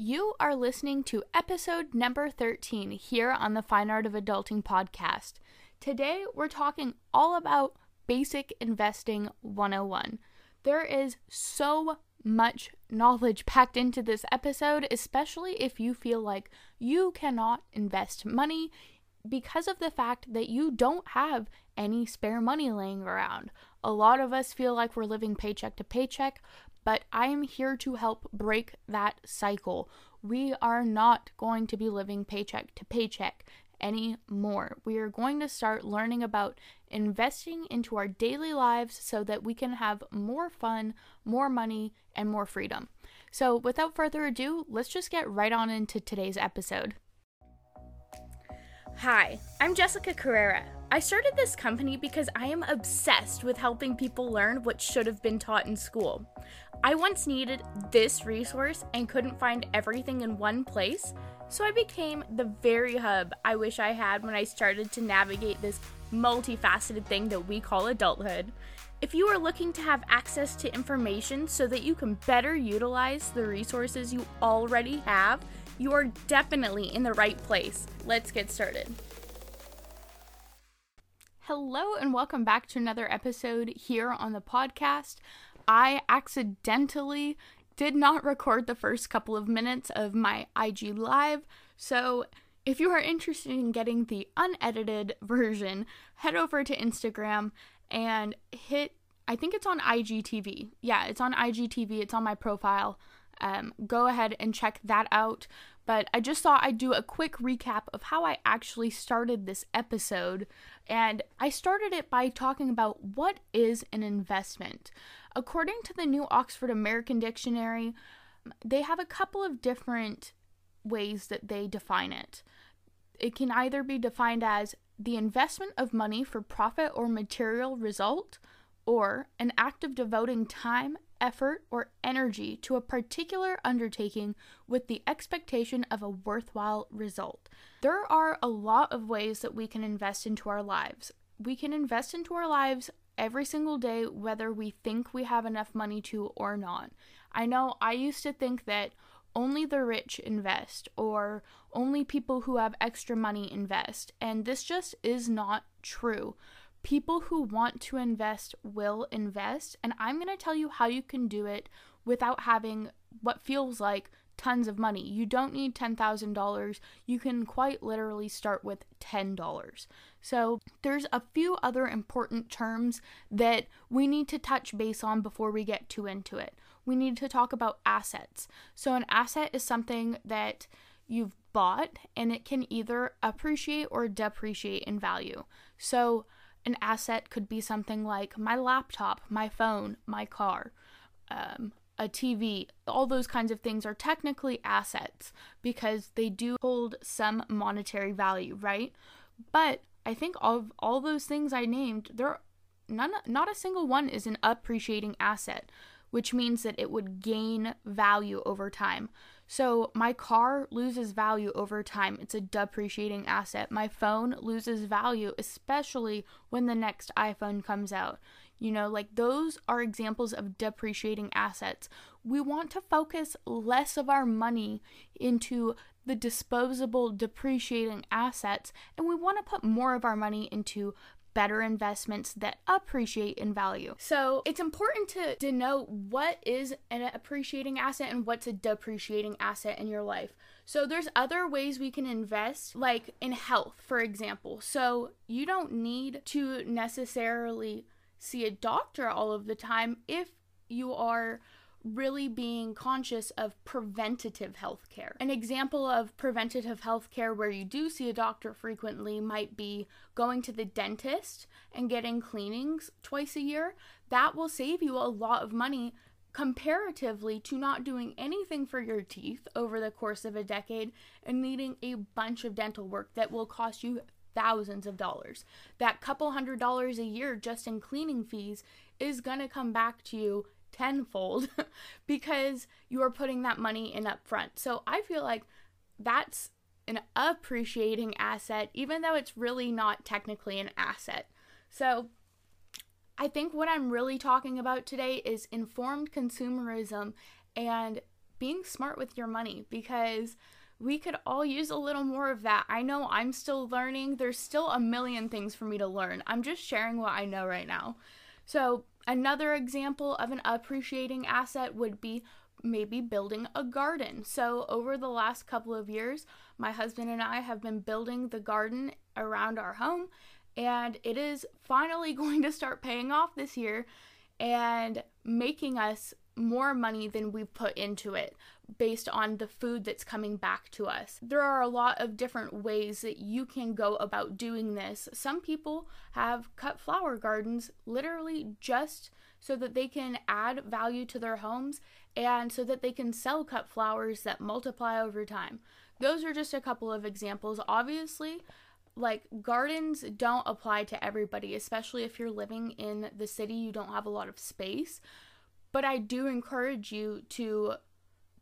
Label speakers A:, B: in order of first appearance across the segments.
A: You are listening to episode number 13 here on the Fine Art of Adulting podcast. Today, we're talking all about Basic Investing 101. There is so much knowledge packed into this episode, especially if you feel like you cannot invest money because of the fact that you don't have any spare money laying around. A lot of us feel like we're living paycheck to paycheck, but I am here to help break that cycle. We are not going to be living paycheck to paycheck anymore. We are going to start learning about investing into our daily lives so that we can have more fun, more money, and more freedom. So, without further ado, let's just get right on into today's episode. Hi, I'm Jessica Carrera. I started this company because I am obsessed with helping people learn what should have been taught in school. I once needed this resource and couldn't find everything in one place, so I became the very hub I wish I had when I started to navigate this multifaceted thing that we call adulthood. If you are looking to have access to information so that you can better utilize the resources you already have, you are definitely in the right place. Let's get started. Hello, and welcome back to another episode here on the podcast. I accidentally did not record the first couple of minutes of my IG Live, so if you are interested in getting the unedited version, head over to Instagram and hit, I think it's on IGTV. Yeah, it's on IGTV, it's on my profile um, go ahead and check that out. But I just thought I'd do a quick recap of how I actually started this episode. And I started it by talking about what is an investment. According to the new Oxford American Dictionary, they have a couple of different ways that they define it. It can either be defined as the investment of money for profit or material result, or an act of devoting time, effort, or energy to a particular undertaking with the expectation of a worthwhile result. There are a lot of ways that we can invest into our lives. We can invest into our lives every single day, whether we think we have enough money to or not. I know I used to think that only the rich invest or only people who have extra money invest, and this just is not true people who want to invest will invest, and I'm going to tell you how you can do it without having what feels like tons of money. You don't need $10,000. You can quite literally start with $10. So, there's a few other important terms that we need to touch base on before we get too into it. We need to talk about assets. So, an asset is something that you've bought and it can either appreciate or depreciate in value. So, an asset could be something like my laptop, my phone, my car, um, a TV. All those kinds of things are technically assets because they do hold some monetary value, right? But I think of all those things I named, there none not a single one is an appreciating asset, which means that it would gain value over time. So my car loses value over time. It's a depreciating asset. My phone loses value, especially when the next iPhone comes out. You know, like those are examples of depreciating assets. We want to focus less of our money into the disposable depreciating assets and we want to put more of our money into better investments that appreciate in value. So it's important to denote what is an appreciating asset and what's a depreciating asset in your life. So there's other ways we can invest, like in health, for example. So you don't need to necessarily see a doctor all of the time if you are really being conscious of preventative health care. An example of preventative health care where you do see a doctor frequently might be going to the dentist and getting cleanings twice a year. That will save you a lot of money comparatively to not doing anything for your teeth over the course of a decade and needing a bunch of dental work that will cost you thousands of dollars. That couple hundred dollars a year just in cleaning fees is going to come back to you tenfold because you are putting that money in up front. So I feel like that's an appreciating asset, even though it's really not technically an asset. So I think what I'm really talking about today is informed consumerism and being smart with your money because we could all use a little more of that. I know I'm still learning. There's still a million things for me to learn. I'm just sharing what I know right now. So, another example of an appreciating asset would be maybe building a garden. So, over the last couple of years, my husband and I have been building the garden around our home, and it is finally going to start paying off this year and making us more money than we've put into it based on the food that's coming back to us. There are a lot of different ways that you can go about doing this. Some people have cut flower gardens literally just so that they can add value to their homes and so that they can sell cut flowers that multiply over time. Those are just a couple of examples. Obviously, like gardens don't apply to everybody, especially if you're living in the city, you don't have a lot of space. But I do encourage you to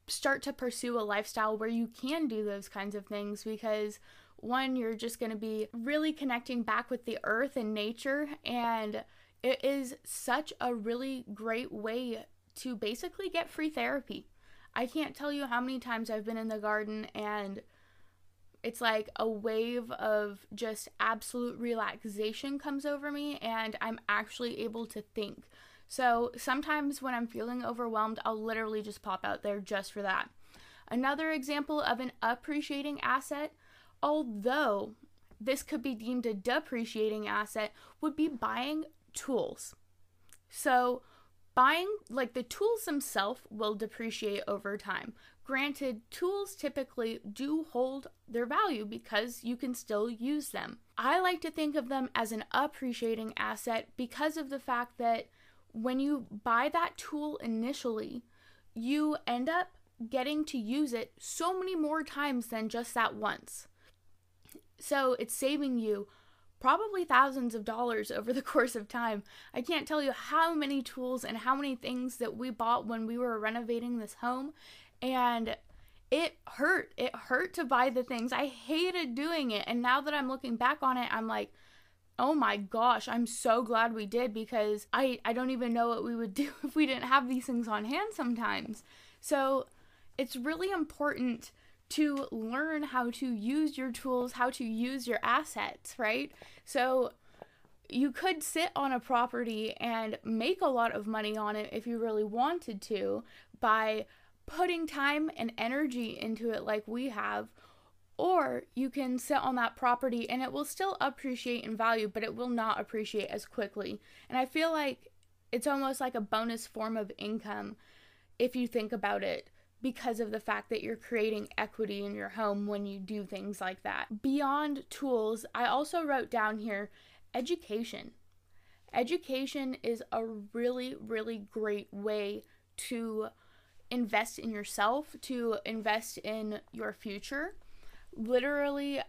A: start to pursue a lifestyle where you can do those kinds of things because one, you're just going to be really connecting back with the earth and nature, and it is such a really great way to basically get free therapy. I can't tell you how many times I've been in the garden and it's like a wave of just absolute relaxation comes over me, and I'm actually able to think. So sometimes when I'm feeling overwhelmed, I'll literally just pop out there just for that. Another example of an appreciating asset, although this could be deemed a depreciating asset, would be buying tools. So, buying, like the tools themselves, will depreciate over time. Granted, tools typically do hold their value because you can still use them. I like to think of them as an appreciating asset because of the fact that when you buy that tool initially, you end up getting to use it so many more times than just that once. So it's saving you probably thousands of dollars over the course of time. I can't tell you how many tools and how many things that we bought when we were renovating this home and it hurt. It hurt to buy the things. I hated doing it. And now that I'm looking back on it, I'm like, oh my gosh, I'm so glad we did because I, I don't even know what we would do if we didn't have these things on hand sometimes. So it's really important to learn how to use your tools, how to use your assets, right? So you could sit on a property and make a lot of money on it if you really wanted to by putting time and energy into it like we have or you can sit on that property and it will still appreciate in value, but it will not appreciate as quickly. And I feel like it's almost like a bonus form of income if you think about it because of the fact that you're creating equity in your home when you do things like that. Beyond tools, I also wrote down here education. Education is a really, really great way to invest in yourself, to invest in your future literally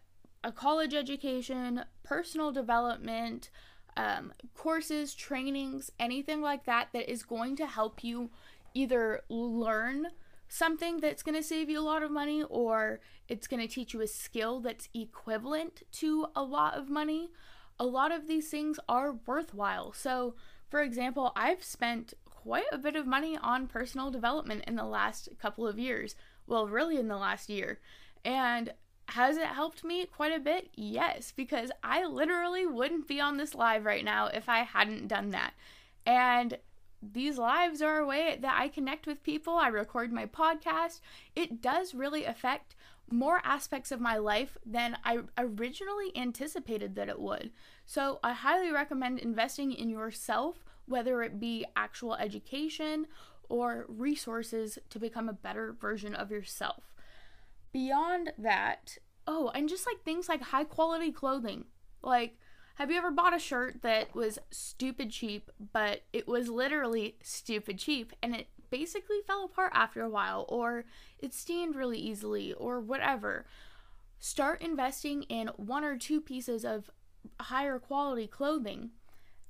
A: a college education, personal development, um, courses, trainings, anything like that that is going to help you either learn something that's going to save you a lot of money or it's going to teach you a skill that's equivalent to a lot of money. A lot of these things are worthwhile. So, for example, I've spent quite a bit of money on personal development in the last couple of years. Well, really in the last year. And has it helped me quite a bit? Yes, because I literally wouldn't be on this live right now if I hadn't done that. And these lives are a way that I connect with people. I record my podcast. It does really affect more aspects of my life than I originally anticipated that it would. So, I highly recommend investing in yourself, whether it be actual education or resources to become a better version of yourself. Beyond that, oh, and just like things like high quality clothing. Like, have you ever bought a shirt that was stupid cheap, but it was literally stupid cheap and it basically fell apart after a while, or it stained really easily, or whatever? Start investing in one or two pieces of higher quality clothing,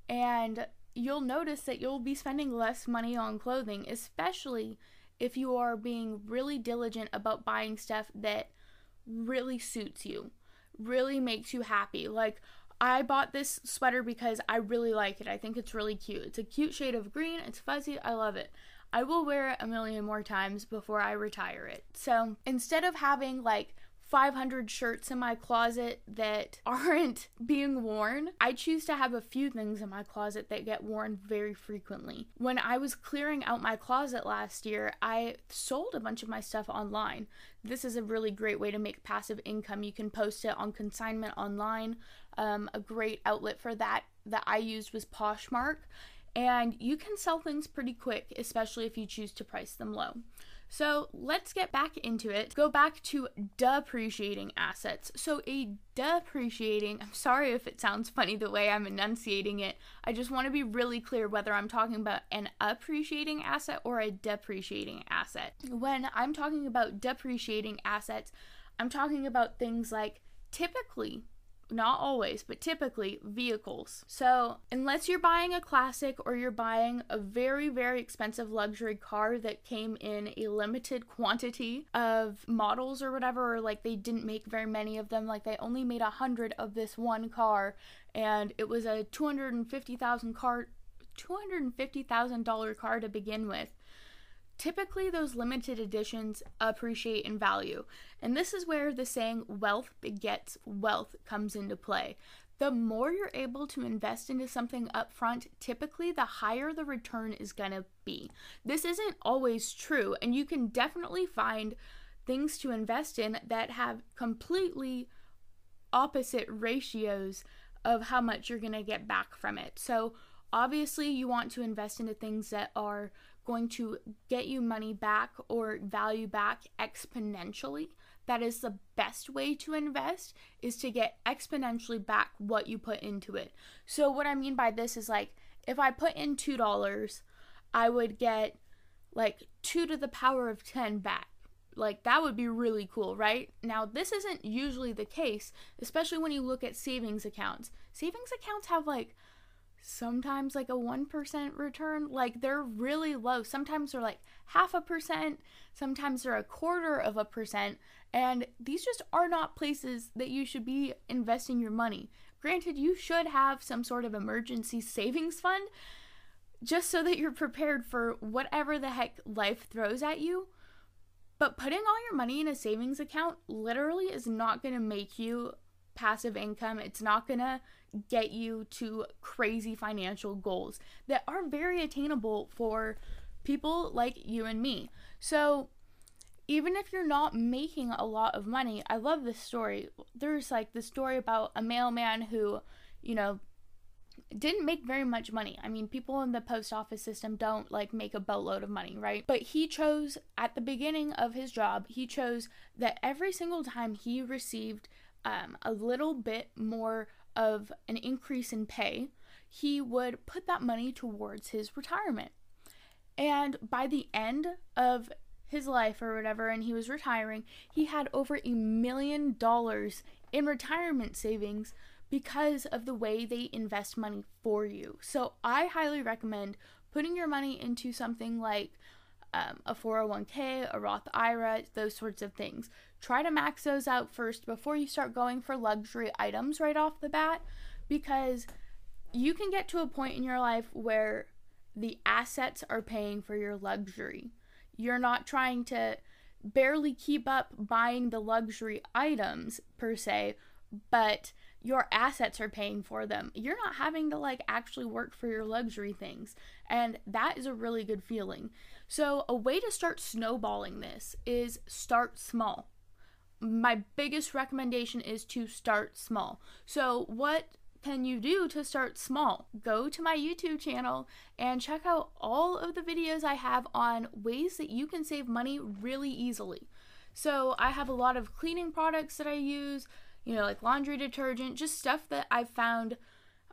A: and you'll notice that you'll be spending less money on clothing, especially if you are being really diligent about buying stuff that really suits you, really makes you happy. Like, I bought this sweater because I really like it. I think it's really cute. It's a cute shade of green, it's fuzzy, I love it. I will wear it a million more times before I retire it. So instead of having like 500 shirts in my closet that aren't being worn. I choose to have a few things in my closet that get worn very frequently. When I was clearing out my closet last year, I sold a bunch of my stuff online. This is a really great way to make passive income. You can post it on consignment online. Um, a great outlet for that that I used was Poshmark. And you can sell things pretty quick, especially if you choose to price them low. So let's get back into it. Go back to depreciating assets. So, a depreciating, I'm sorry if it sounds funny the way I'm enunciating it. I just want to be really clear whether I'm talking about an appreciating asset or a depreciating asset. When I'm talking about depreciating assets, I'm talking about things like typically not always, but typically vehicles. So, unless you're buying a classic or you're buying a very, very expensive luxury car that came in a limited quantity of models or whatever, or like they didn't make very many of them, like they only made a hundred of this one car, and it was a two hundred and fifty thousand car, two hundred and fifty thousand dollar car to begin with typically those limited editions appreciate in value. And this is where the saying wealth begets wealth comes into play. The more you're able to invest into something upfront, typically the higher the return is going to be. This isn't always true, and you can definitely find things to invest in that have completely opposite ratios of how much you're going to get back from it. So, obviously, you want to invest into things that are going to get you money back or value back exponentially. That is the best way to invest is to get exponentially back what you put into it. So what I mean by this is like if I put in $2, I would get like 2 to the power of 10 back. Like that would be really cool, right? Now, this isn't usually the case, especially when you look at savings accounts. Savings accounts have like sometimes like a 1% return. Like they're really low. Sometimes they're like half a percent, sometimes they're a quarter of a percent. And these just are not places that you should be investing your money. Granted, you should have some sort of emergency savings fund just so that you're prepared for whatever the heck life throws at you. But putting all your money in a savings account literally is not going to make you passive income. It's not going to get you to crazy financial goals that are very attainable for people like you and me. So, even if you're not making a lot of money, I love this story. There's like the story about a mailman who, you know, didn't make very much money. I mean, people in the post office system don't like make a boatload of money, right? But he chose at the beginning of his job, he chose that every single time he received um, a little bit more of an increase in pay, he would put that money towards his retirement. And by the end of his life or whatever, and he was retiring, he had over a million dollars in retirement savings because of the way they invest money for you. So I highly recommend putting your money into something like um, a 401k, a Roth IRA, those sorts of things. Try to max those out first before you start going for luxury items right off the bat because you can get to a point in your life where the assets are paying for your luxury. You're not trying to barely keep up buying the luxury items per se, but your assets are paying for them. You're not having to like actually work for your luxury things. And that is a really good feeling. So, a way to start snowballing this is start small. My biggest recommendation is to start small. So, what can you do to start small? Go to my YouTube channel and check out all of the videos I have on ways that you can save money really easily. So, I have a lot of cleaning products that I use, you know, like laundry detergent, just stuff that I've found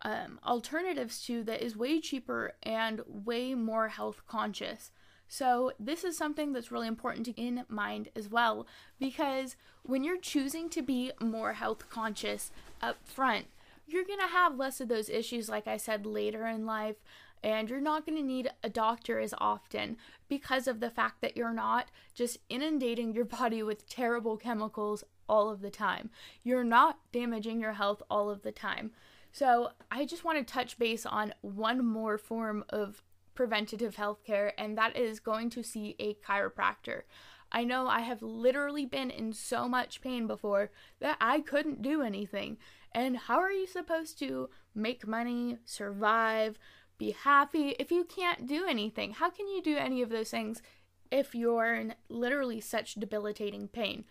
A: um, alternatives to that is way cheaper and way more health conscious. So, this is something that's really important to keep in mind as well because when you're choosing to be more health conscious up front, you're going to have less of those issues, like I said, later in life. And you're not going to need a doctor as often because of the fact that you're not just inundating your body with terrible chemicals all of the time. You're not damaging your health all of the time. So, I just want to touch base on one more form of preventative health care, and that is going to see a chiropractor. I know I have literally been in so much pain before that I couldn't do anything. And how are you supposed to make money, survive, be happy if you can't do anything? How can you do any of those things if you're in literally such debilitating pain?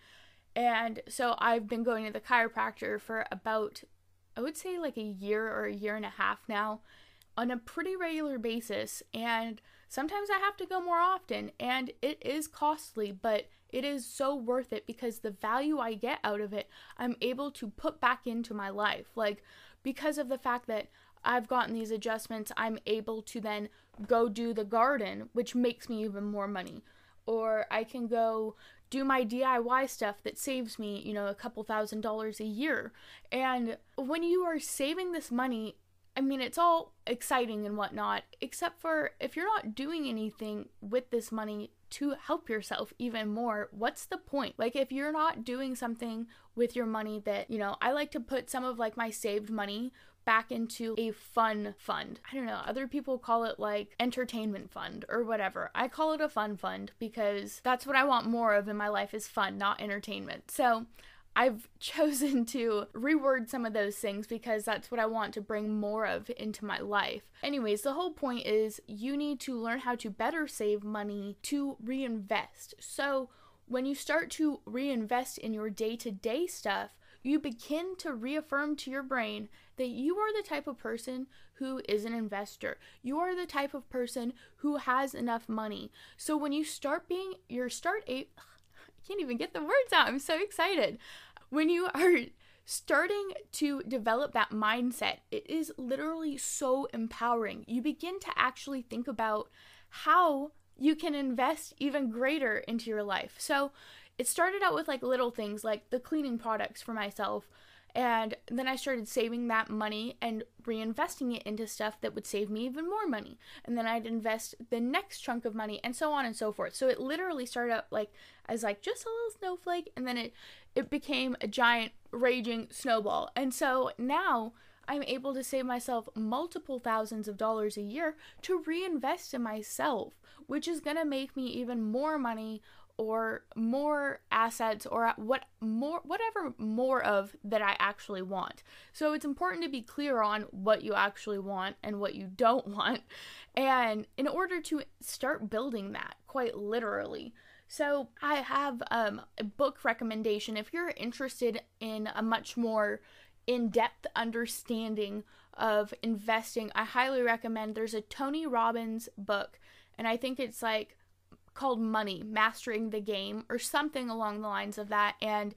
A: And so I've been going to the chiropractor for about, I would say like a year or a year and a half now on a pretty regular basis. And sometimes I have to go more often. And it is costly, but it is so worth it because the value I get out of it, I'm able to put back into my life. Like, because of the fact that I've gotten these adjustments, I'm able to then go do the garden, which makes me even more money. Or I can go do my DIY stuff that saves me, you know, a couple thousand dollars a year. And when you are saving this money, I mean, it's all exciting and whatnot, except for if you're not doing anything with this money to help yourself even more, what's the point? Like, if you're not doing something with your money that, you know, I like to put some of like my saved money back into a fun fund. I don't know, other people call it like entertainment fund or whatever. I call it a fun fund because that's what I want more of in my life is fun, not entertainment. So, I've chosen to reword some of those things because that's what I want to bring more of into my life. Anyways, the whole point is you need to learn how to better save money to reinvest. So, when you start to reinvest in your day to day stuff, you begin to reaffirm to your brain that you are the type of person who is an investor. You are the type of person who has enough money. So when you start being your start a I can't even get the words out. I'm so excited. When you are starting to develop that mindset, it is literally so empowering. You begin to actually think about how you can invest even greater into your life. So, it started out with like little things like the cleaning products for myself. And then I started saving that money and reinvesting it into stuff that would save me even more money. And then I'd invest the next chunk of money and so on and so forth. So it literally started out like as like just a little snowflake and then it it became a giant raging snowball. And so now I'm able to save myself multiple thousands of dollars a year to reinvest in myself, which is going to make me even more money or more assets or what more whatever more of that I actually want. So it's important to be clear on what you actually want and what you don't want and in order to start building that quite literally. So I have um, a book recommendation if you're interested in a much more in-depth understanding of investing. I highly recommend there's a Tony Robbins book and I think it's like called Money Mastering the Game or something along the lines of that. And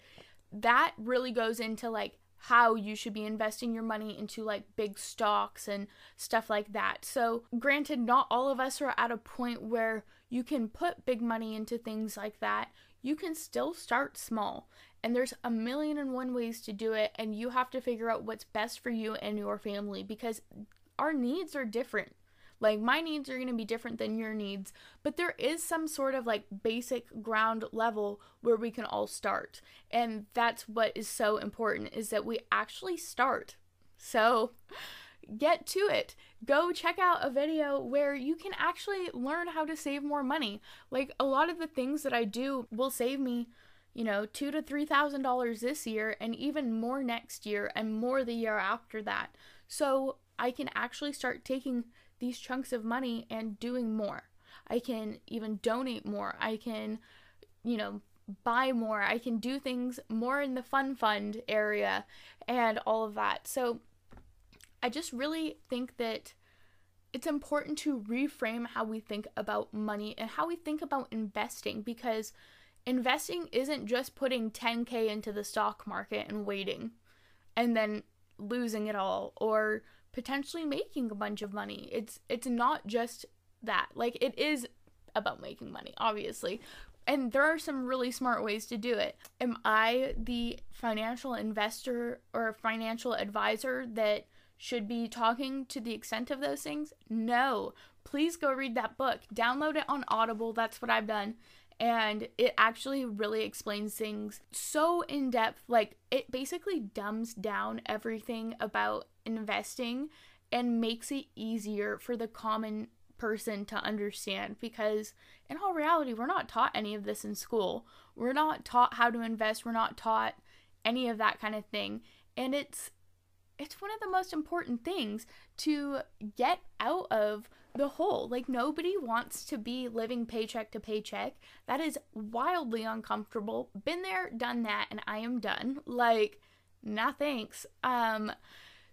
A: that really goes into like how you should be investing your money into like big stocks and stuff like that. So, granted, not all of us are at a point where you can put big money into things like that. You can still start small. And there's a million and one ways to do it, and you have to figure out what's best for you and your family because our needs are different. Like my needs are going to be different than your needs, but there is some sort of like basic ground level where we can all start. And that's what is so important is that we actually start. So, get to it. Go check out a video where you can actually learn how to save more money. Like a lot of the things that I do will save me, you know, two to three thousand dollars this year and even more next year and more the year after that. So I can actually start taking these chunks of money and doing more. I can even donate more. I can, you know, buy more. I can do things more in the fun fund area and all of that. So I just really think that it's important to reframe how we think about money and how we think about investing because investing isn't just putting 10k into the stock market and waiting and then losing it all or potentially making a bunch of money. It's it's not just that. Like it is about making money, obviously. And there are some really smart ways to do it. Am I the financial investor or financial advisor that should be talking to the extent of those things? No. Please go read that book. Download it on Audible. That's what I've done. And it actually really explains things so in depth. Like, it basically dumbs down everything about investing and makes it easier for the common person to understand because in all reality we're not taught any of this in school we're not taught how to invest we're not taught any of that kind of thing and it's it's one of the most important things to get out of the whole. Like, nobody wants to be living paycheck to paycheck. That is wildly uncomfortable. Been there, done that, and I am done. Like, nah, thanks. Um,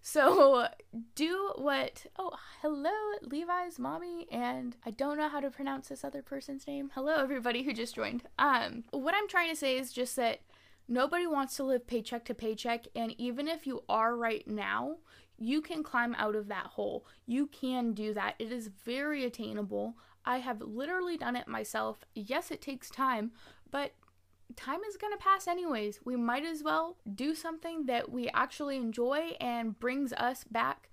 A: so do what. Oh, hello, Levi's mommy, and I don't know how to pronounce this other person's name. Hello, everybody who just joined. Um, what I'm trying to say is just that nobody wants to live paycheck to paycheck, and even if you are right now, you can climb out of that hole. You can do that. It is very attainable. I have literally done it myself. Yes, it takes time, but time is going to pass anyways. We might as well do something that we actually enjoy and brings us back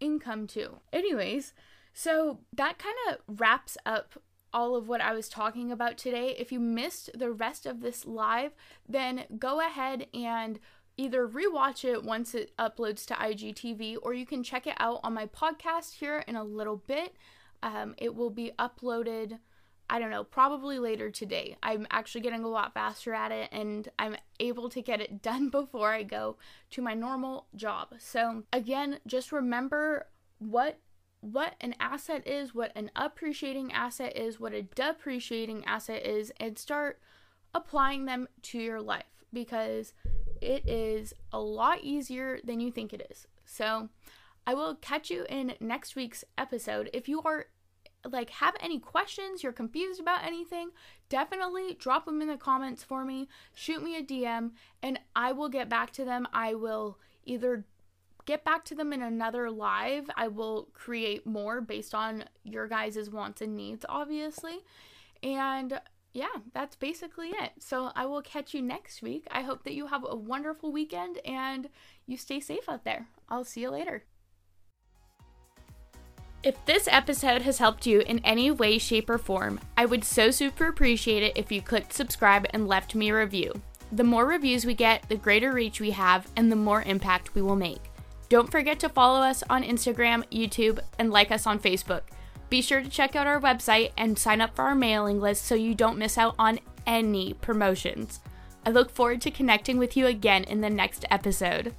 A: income to. Anyways, so that kind of wraps up all of what I was talking about today. If you missed the rest of this live, then go ahead and either rewatch it once it uploads to IGTV or you can check it out on my podcast here in a little bit. Um, it will be uploaded I don't know, probably later today. I'm actually getting a lot faster at it and I'm able to get it done before I go to my normal job. So, again, just remember what what an asset is, what an appreciating asset is, what a depreciating asset is and start applying them to your life because it is a lot easier than you think it is. So, I will catch you in next week's episode. If you are like have any questions, you're confused about anything, definitely drop them in the comments for me. Shoot me a DM and I will get back to them. I will either get back to them in another live. I will create more based on your guys' wants and needs, obviously. And yeah, that's basically it. So I will catch you next week. I hope that you have a wonderful weekend and you stay safe out there. I'll see you later. If this episode has helped you in any way, shape, or form, I would so super appreciate it if you clicked subscribe and left me a review. The more reviews we get, the greater reach we have, and the more impact we will make. Don't forget to follow us on Instagram, YouTube, and like us on Facebook. Be sure to check out our website and sign up for our mailing list so you don't miss out on any promotions. I look forward to connecting with you again in the next episode.